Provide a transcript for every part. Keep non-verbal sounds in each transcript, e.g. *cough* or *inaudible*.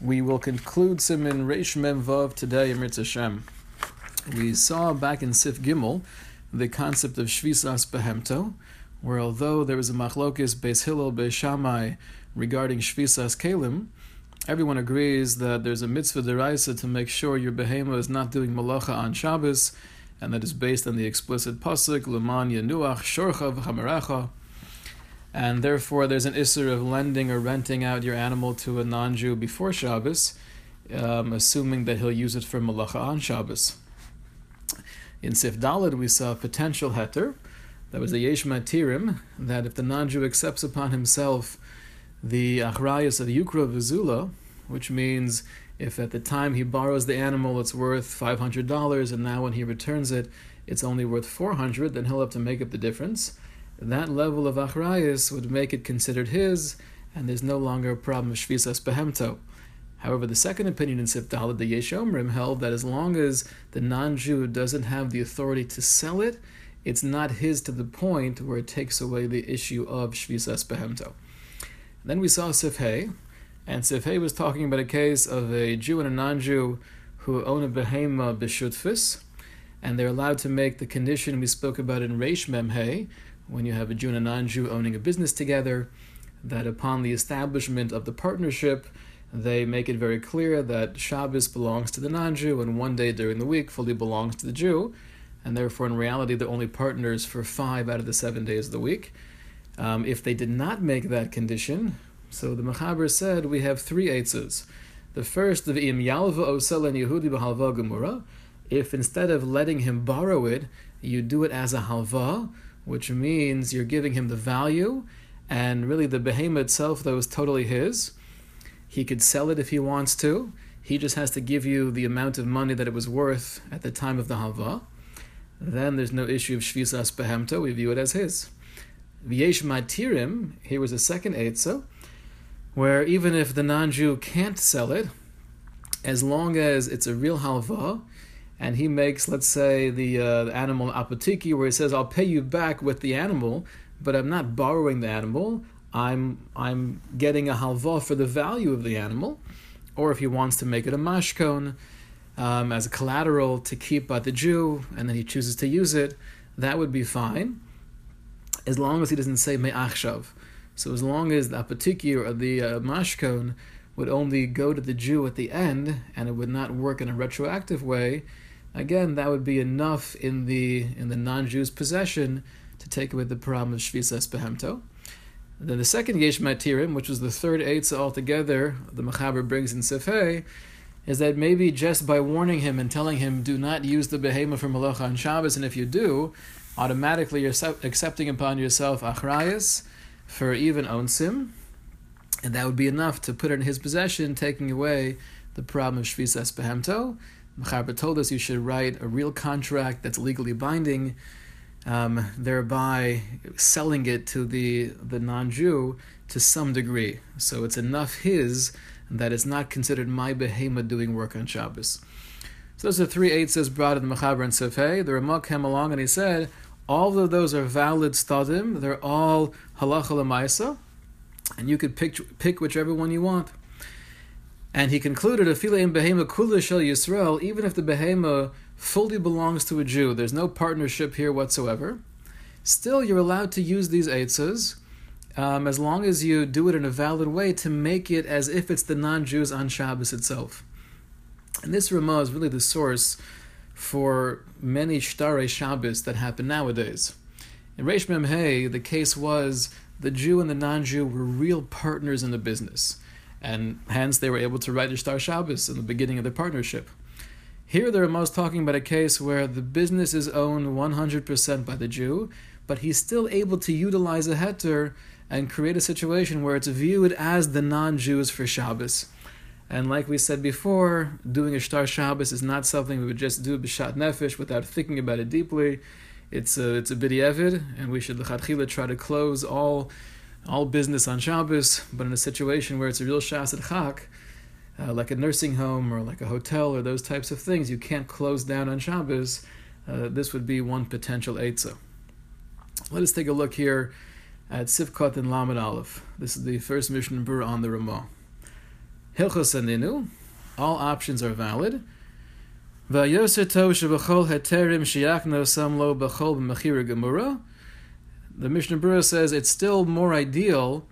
We will conclude Simin Reish Mem Vav today Ritz Hashem. We saw back in Sif Gimel the concept of Shvisas Behemto, where although there was a machlokis Beis Hillel Beis Shammai regarding Shvisas Kalim, everyone agrees that there's a mitzvah deraisa to make sure your behema is not doing malacha on Shabbos, and that is based on the explicit pasuk Leman Yanuach Shorcha V'Chamerecha and therefore there's an issur of lending or renting out your animal to a non-Jew before Shabbos, um, assuming that he'll use it for malacha on Shabbos. In Sif Dalid, we saw a potential heter, that was the Yesh Matirim, that if the non-Jew accepts upon himself the achrayas of Yukra Vizula, which means if at the time he borrows the animal it's worth $500 and now when he returns it it's only worth 400 then he'll have to make up the difference that level of achrayas would make it considered his, and there's no longer a problem of shvisas behemto. However, the second opinion in Sifdalad, the Yeshomrim, held that as long as the non-Jew doesn't have the authority to sell it, it's not his to the point where it takes away the issue of shvisas behemto. Then we saw Sifhei, and Sifhei was talking about a case of a Jew and a non-Jew who own a behema b'shutfis, and they're allowed to make the condition we spoke about in Reish Memhei, when you have a Jew and a non-Jew owning a business together, that upon the establishment of the partnership, they make it very clear that Shabbos belongs to the non-Jew and one day during the week fully belongs to the Jew, and therefore in reality they're only partners for five out of the seven days of the week. Um, if they did not make that condition, so the Mechaber said we have three eitzes. The first of im yalva osel and Yehudi b'halva gemura. If instead of letting him borrow it, you do it as a halva, which means you're giving him the value, and really the behemoth itself, though, is totally his. He could sell it if he wants to. He just has to give you the amount of money that it was worth at the time of the halva. Then there's no issue of shvisas behemto. We view it as his. V'yesh matirim. Here was a second etza, where even if the non-Jew can't sell it, as long as it's a real halva, and he makes, let's say, the, uh, the animal apotiki, where he says, "I'll pay you back with the animal, but I'm not borrowing the animal. I'm I'm getting a halva for the value of the animal." Or if he wants to make it a mashkon um, as a collateral to keep by the Jew, and then he chooses to use it, that would be fine, as long as he doesn't say me'achshav. So as long as the apotiki or the uh, mashkon would only go to the Jew at the end, and it would not work in a retroactive way again, that would be enough in the in the non-Jew's possession to take away the problem of shvisas behemto. Then the second yesh matirim, which was the third eitzah altogether, the Mechaber brings in Sefei, is that maybe just by warning him and telling him, do not use the behema for malacha on Shabbos, and if you do, automatically you're accepting upon yourself achrayas for even onsim, and that would be enough to put it in his possession, taking away the problem of shvisas behemto. Mechaber told us you should write a real contract that's legally binding, um, thereby selling it to the, the non Jew to some degree. So it's enough his that it's not considered my behema doing work on Shabbos. So those are three eitzes brought in the Mechaber and Sefei. The Ramah came along and he said, all of those are valid stadim, they're all halacha lemaisa, and you could pick, pick whichever one you want. And he concluded, Afile behema kula shel Yisrael, even if the behema fully belongs to a Jew, there's no partnership here whatsoever, still you're allowed to use these eitzas um, as long as you do it in a valid way to make it as if it's the non-Jews on Shabbos itself. And this Ramah is really the source for many shtare Shabbos that happen nowadays. In Reish Mem Hey, the case was the Jew and the non-Jew were real partners in the business and hence they were able to write the Shtar Shabbos in the beginning of their partnership. Here, the Ramah is talking about a case where the business is owned 100% by the Jew, but he's still able to utilize a heter and create a situation where it's viewed as the non-Jews for Shabbos. And like we said before, doing a Shtar Shabbos is not something we would just do b'shat nefesh without thinking about it deeply. It's a it's a b'di'evid, and we should try to close all all business on Shabbos, but in a situation where it's a real Shas at Chak, uh, like a nursing home or like a hotel or those types of things, you can't close down on Shabbos. Uh, this would be one potential Eitzah. Let us take a look here at Sifkot and Lamed Aleph. This is the first Mishnah Berurah on the Ramah. Hilchos Aninu, all options are valid. Vayoser B'chol Heterim Shiachno Samlo B'chol B'machira Gemura. The Mishnah Berurah says it's still more ideal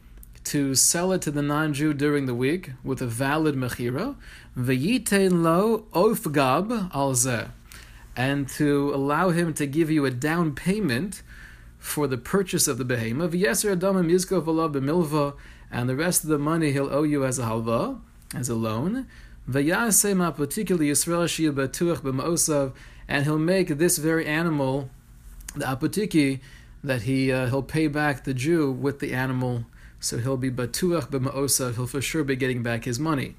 to sell it to the non-Jew during the week with a valid mechira, lo ofgab al and to allow him to give you a down payment for the purchase of the behema, v'yeser adamim yizkov alav b'milva, and the rest of the money he'll owe you as a halva, as a loan, Yisrael and he'll make this very animal, the apotiki, that he uh, he'll pay back the Jew with the animal, so he'll be Batuach b'Ma'osav. He'll for sure be getting back his money.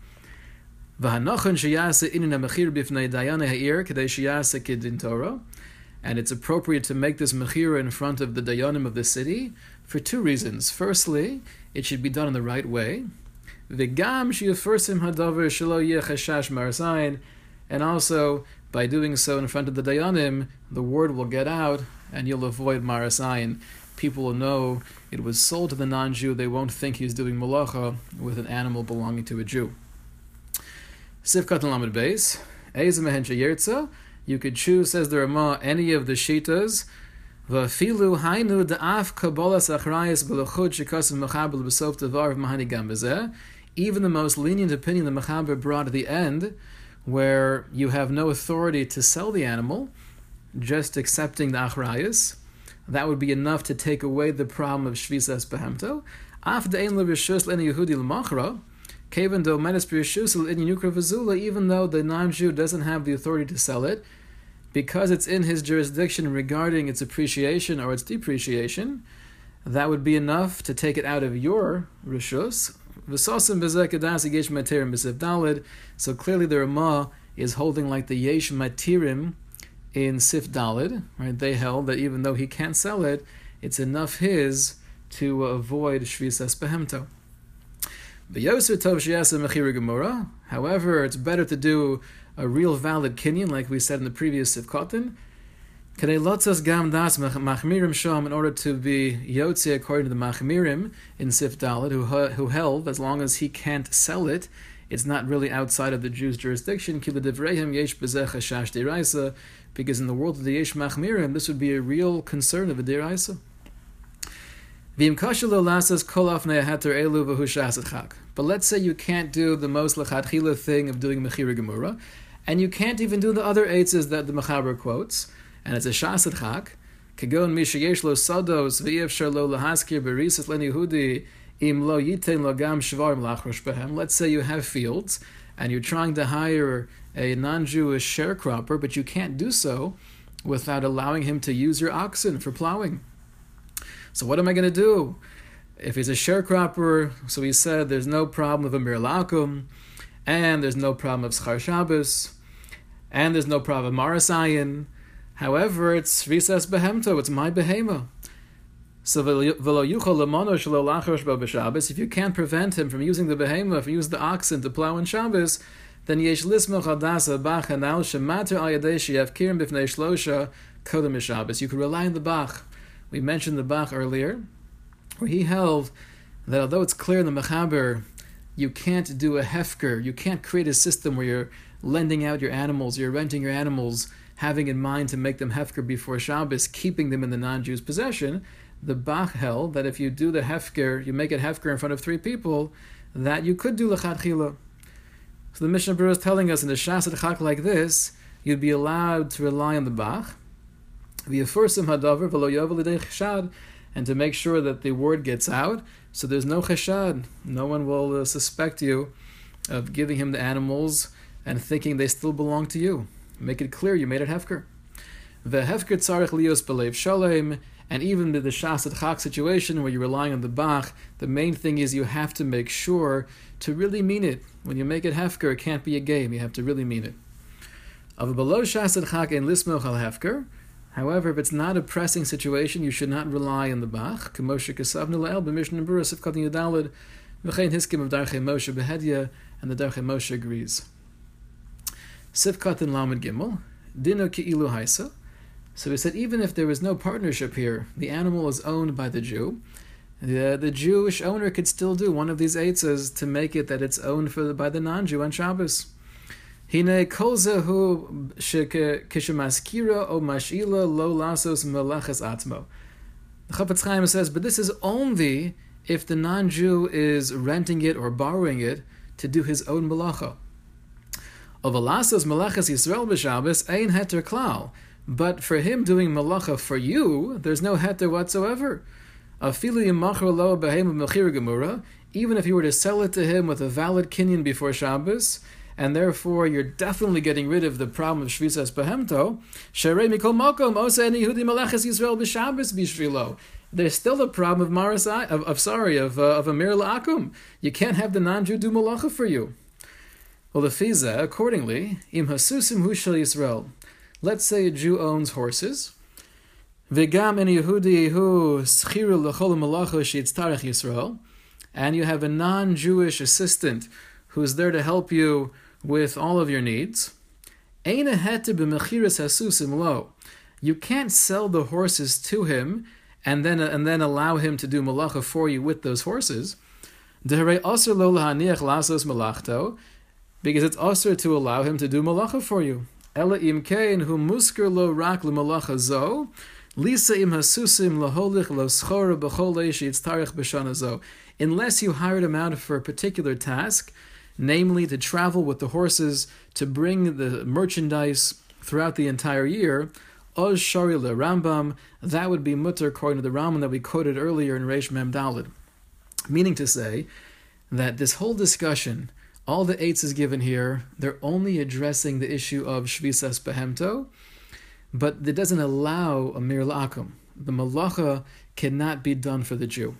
And it's appropriate to make this mechira in front of the dayanim of the city for two reasons. Firstly, it should be done in the right way. And also by doing so in front of the dayanim, the word will get out and you'll avoid marasayin. People will know it was sold to the non-Jew. They won't think he's doing malacha with an animal belonging to a Jew. Sivkat Lamed Beis, Yerza. You could choose, says the Ramah, any of the shitas. V'afilu hainu da'af kabbalas achrayas b'lochud shekasim mechabel b'sof devar v'mahani gam even the most lenient opinion the Mechaber brought at the end, where you have no authority to sell the animal, just accepting the achrayas, that would be enough to take away the problem of shvisas behemto. After ein l'rishus l'eni Yehudi l'machra, even though the non-Jew doesn't have the authority to sell it, because it's in his jurisdiction regarding its appreciation or its depreciation, that would be enough to take it out of your rishus. So clearly the Ramah is holding like the yesh matirim in Sif Dalid, right? They held that even though he can't sell it, it's enough his to avoid Shvisas Behemto. However, it's better to do a real valid kinyan, like we said in the previous Sif Kotin, gam das machmirim shom in order to be yotze according to the machmirim in Sif Dalit, who, who held as long as he can't sell it, it's not really outside of the Jew's jurisdiction. Because in the world of the yesh machmirim, this would be a real concern of a deraisa. But let's say you can't do the most lechatchila thing of doing mechira gemura, and you can't even do the other eitzes that the mechaber quotes and it's a shasad chak. Mishayesh lo sados v'yevshar lo lahaskir berisas len Yehudi im lo lo gam shvarim lachrosh behem. Let's say you have fields and you're trying to hire a non-Jewish sharecropper, but you can't do so without allowing him to use your oxen for plowing. So what am I going to do? If he's a sharecropper, so he said there's no problem of a mirlakum, and there's no problem of schar Shabbos, and there's no problem of marasayin, However, it's Risas Behemto, it's my behema. So if you can't prevent him from using the behema, from using the oxen to plow in Shabbos, then yesh lismoch adasa bach anal shemater al yadeshi yavkirim b'fnei shlosha kodem Shabbos. You could rely on the Bach. We mentioned the Bach earlier, where he held that although it's clear in the Mechaber, you can't do a hefker, you can't create a system where you're lending out your animals, you're renting your animals having in mind to make them hefker before Shabbos, keeping them in the non-Jew's possession, the Bach held that if you do the hefker, you make it hefker in front of three people, that you could do lechat chila. So the Mishnah Berurah is telling us in the Shas Chak like this, you'd be allowed to rely on the Bach, and to make sure that the word gets out, so there's no cheshad. No one will uh, suspect you of giving him the animals and thinking they still belong to you. Make it clear you made it hefker. The hefker tzarich lios belev shalem, and even with the shasat chak situation where you're relying on the bach, the main thing is you have to make sure to really mean it. When you make it hefker, it can't be a game. You have to really mean it. Of a below shasat chak in lismoch al hefker. However, if it's not a pressing situation, you should not rely on the bach. Kemoshe kasavna la'el b'mishnah burus of katin yadalid v'chein hiskim of darchei Moshe behedya, and the darchei Moshe agrees. Sivkat and Lamed Gimel, Dino Ki'ilu Haisa. So we said even if there was no partnership here, the animal is owned by the Jew, the, the Jewish owner could still do one of these eitzes to make it that it's owned for the, by the non-Jew on Shabbos. Hine kolzehu kishemaskira o mashila lo lasos melachas atmo. The Chafetz Chaim says, but this is only if the non-Jew is renting it or borrowing it to do his own malacha. Of malachas Yisrael b'Shabbos ein heter klal. But for him doing malacha for you, there's no heter whatsoever. Even if you were to sell it to him with a valid kinyan before Shabbos, and therefore you're definitely getting rid of the problem of Shvisas Behemto, there's still the problem of Marasai, of, of sorry, of, uh, of Amir La'akum. You can't have the non-Jew do malacha for you. Well, the Fiza, accordingly, im hasusim hu Yisrael. Let's say a Jew owns horses, Yehudi hu schiru malacha Yisrael, and you have a non-Jewish assistant who's there to help you with all of your needs. Ein b'mechiras hasusim lo. You can't sell the horses to him and then and then allow him to do malacha for you with those horses. Because it's also to allow him to do malacha for you. Ela imkein hu musker lo rak l'malacha zo. Lisa im hasusim laholich lo schora b'shana Unless you hired him out for a particular task, namely to travel with the horses to bring the merchandise throughout the entire year, oz shari le Rambam, that would be mutter according to the Rambam that we quoted earlier in Reish Mem Dalid. Meaning to say that this whole discussion, all the eights is given here, they're only addressing the issue of Shvisas Behemto, but it doesn't allow a mir la'akum. The malacha cannot be done for the Jew.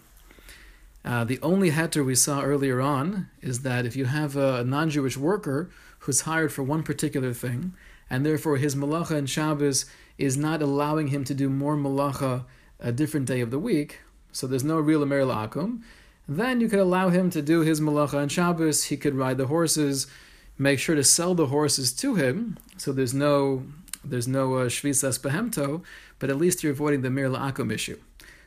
Uh, the only heter we saw earlier on is that if you have a non-Jewish worker who's hired for one particular thing, and therefore his malacha and Shabbos is not allowing him to do more malacha a different day of the week, so there's no real Amir La'akum, then you could allow him to do his malacha on Shabbos, he could ride the horses, make sure to sell the horses to him, so there's no there's no uh, shvisas behemto, but at least you're avoiding the mir la'akum issue.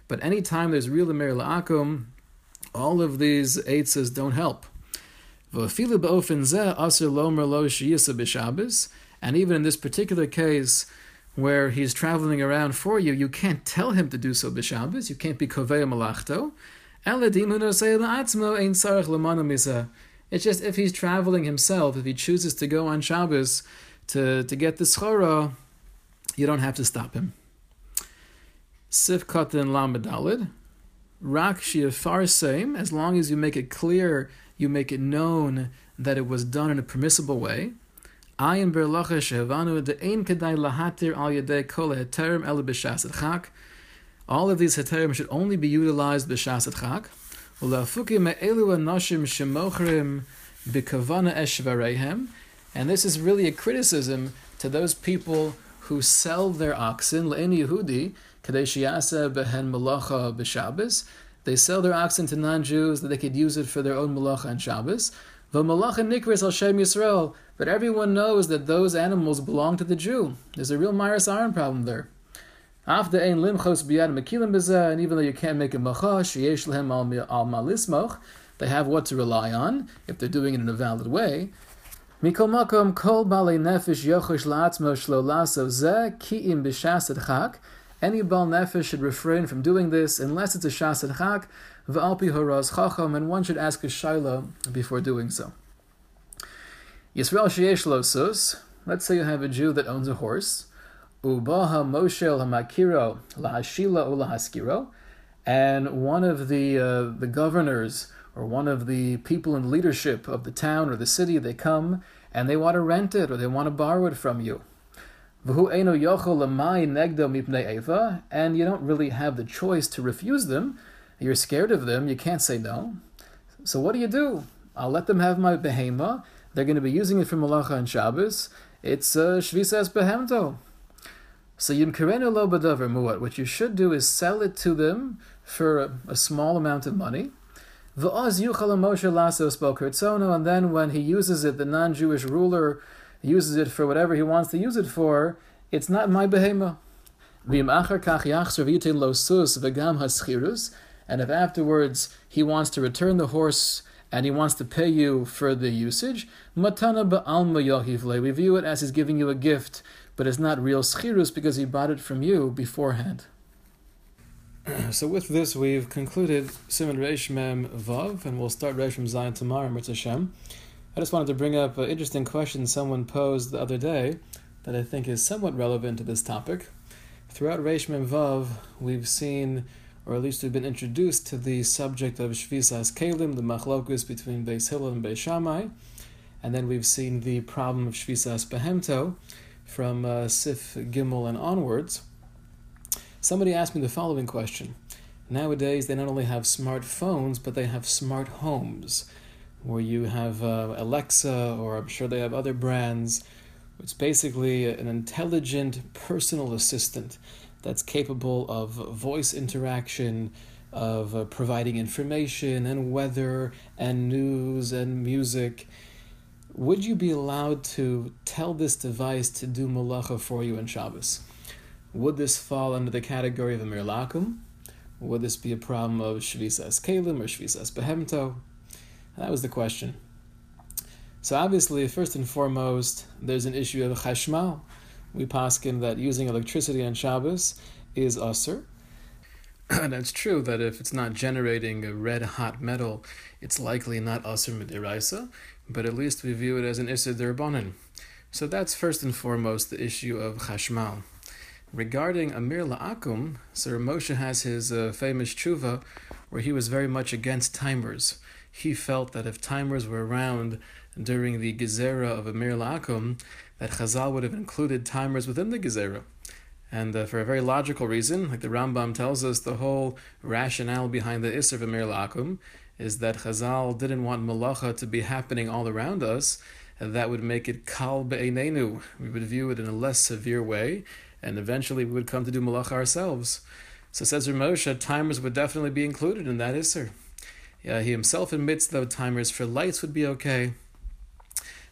But anytime there's real mir la'akum, all of these eitzes don't help. And even in this particular case, where he's traveling around for you, you can't tell him to do so b'Shabbos. You can't be kovei malachto. It's just if he's traveling himself, if he chooses to go on Shabbos, to, to get the schora, you don't have to stop him. Sif katan lamadalid, rak same, as long as you make it clear, you make it known that it was done in a permissible way. Ayin berlacha shehevanu de'ein kedai lahatir al yedei kol heterim ele b'shas. All of these heterim should only be utilized b'shas b'kavana eshvarehem. And this is really a criticism to those people who sell their oxen, le'en Yehudi, behen malacha b'Shabbos. They sell their oxen to non-Jews that they could use it for their own malacha and Shabbos. But everyone knows that those animals belong to the Jew. There's a real marasayin problem there. After ein limchos biyad mekilim bezeh, and even though you can't make a macha, sheyesh lehem al malismoch, they have what to rely on if they're doing it in a valid way. Mikol makom kol bali nefesh yochosh la'atzmo shlo laso ze ki'im b'shasad chak. Any bal nefesh should refrain from doing this unless it's a shasad chak, v'alpi horaz chacham, and one should ask a shaila before doing so. Yisrael sheyesh losus. Let's say you have a Jew that owns a horse. Ubaha moshel hamakiro lahashila ulahaskiro, and one of the uh, the governors or one of the people in leadership of the town or the city, they come and they want to rent it or they want to borrow it from you. And you don't really have the choice to refuse them. You're scared of them. You can't say no. So what do you do? I'll let them have my behema. They're going to be using it for malacha and Shabbos. It's uh, shvisas behemto. So yimkerenu lo badavar muat. What you should do is sell it to them for a, a small amount of money. V'oz yuchal Moshe lasos bokertzono, and then when he uses it, the non-Jewish ruler uses it for whatever he wants to use it for, it's not my behema. And and if afterwards he wants to return the horse and he wants to pay you for the usage, matana ba'alma. We view it as he's giving you a gift, but it's not real schirus because he bought it from you beforehand. *clears throat* so with this, we've concluded Siman Reish Mem Vav, and we'll start Reish Mem Zayin tomorrow, Mitzvah Hashem. I just wanted to bring up an interesting question someone posed the other day that I think is somewhat relevant to this topic. Throughout Reish Mem Vav, we've seen or at least we've been introduced to the subject of Shvisas Kalim, the machlokus between Beis Hillel and Beis Shammai, and then we've seen the problem of Shvisas Behemto from uh, Sif Gimel and onwards. Somebody asked me the following question. Nowadays, they not only have smartphones, but they have smart homes, where you have uh, Alexa, or I'm sure they have other brands. It's basically an intelligent personal assistant that's capable of voice interaction, of uh, providing information and weather and news and music. Would you be allowed to tell this device to do malacha for you in Shabbos? Would this fall under the category of a mirlakum? Would this be a problem of shvisas kalim or shvisas behemto? That was the question. So obviously, first and foremost, there's an issue of chashmal, we paskin that using electricity on Shabbos is usr. *coughs* and it's true that if it's not generating a red hot metal, it's likely not usr midiraisa, but at least we view it as an isser derbanan. So that's first and foremost the issue of chashmal. Regarding Amir La'akum, Sir Moshe has his uh, famous tshuva where he was very much against timers. He felt that if timers were around during the Gezerah of Amir La'akum, that Chazal would have included timers within the Gezerah. And uh, for a very logical reason, like the Rambam tells us, the whole rationale behind the Isser of Amir La'akum is that Chazal didn't want malacha to be happening all around us, and that would make it kal be'enenu. We would view it in a less severe way, and eventually we would come to do malacha ourselves. So says Ramosha, timers would definitely be included in that Isser. Yeah, he himself admits though timers for lights would be okay.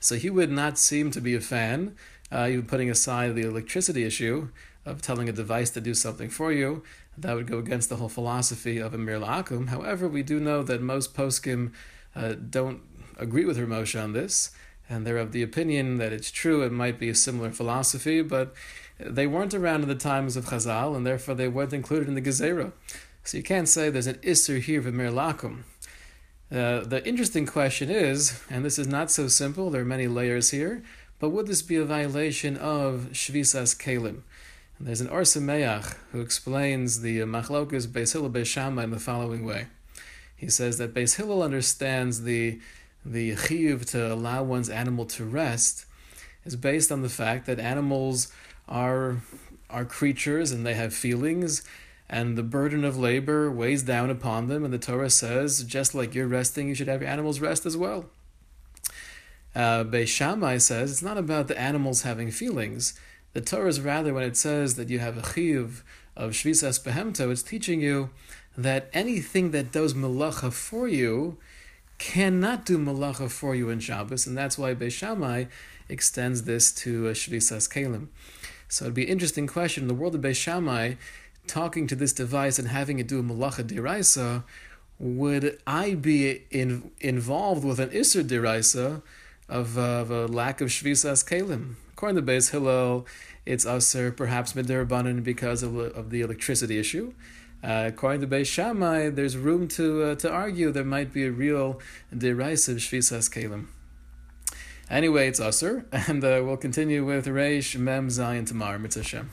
So he would not seem to be a fan, uh, even putting aside the electricity issue of telling a device to do something for you. That would go against the whole philosophy of Amir La'akum. However, we do know that most poskim uh, don't agree with Ramosha on this, and they're of the opinion that it's true, it might be a similar philosophy, but they weren't around in the times of Chazal, and therefore they weren't included in the Gezerah. So you can't say there's an Isser here of Amir La'akum. Uh, the interesting question is, and this is not so simple, there are many layers here, but would this be a violation of Shvisas Kalim? And there's an Or Sameach who explains the Machlokas Beis Hillel Beis in the following way. He says that Beis Hillel understands the the chiyuv to allow one's animal to rest is based on the fact that animals are are creatures and they have feelings and the burden of labor weighs down upon them. And the Torah says, just like you're resting, you should have your animals rest as well. Uh, Beis Shammai says it's not about the animals having feelings. The Torah is rather when it says that you have a chiyuv of shvisas behemto, it's teaching you that anything that does malacha for you cannot do malacha for you in Shabbos, and that's why Beis Shammai extends this to uh, shvisas kalim. So it'd be an interesting question in the world of Beis Shammai talking to this device and having it do a malacha diraisa, would I be in, involved with an isser diraisa of, uh, of a lack of shvisas kalim? According to Beis Hillel, it's aser perhaps midirbanan because of, of the electricity issue. Uh, according to Beis Shammai, there's room to uh, to argue there might be a real derisive shvisas kalim. Anyway, it's aser, *laughs* and uh, we'll continue with Reish Mem Zayin tomorrow. Mitzvah.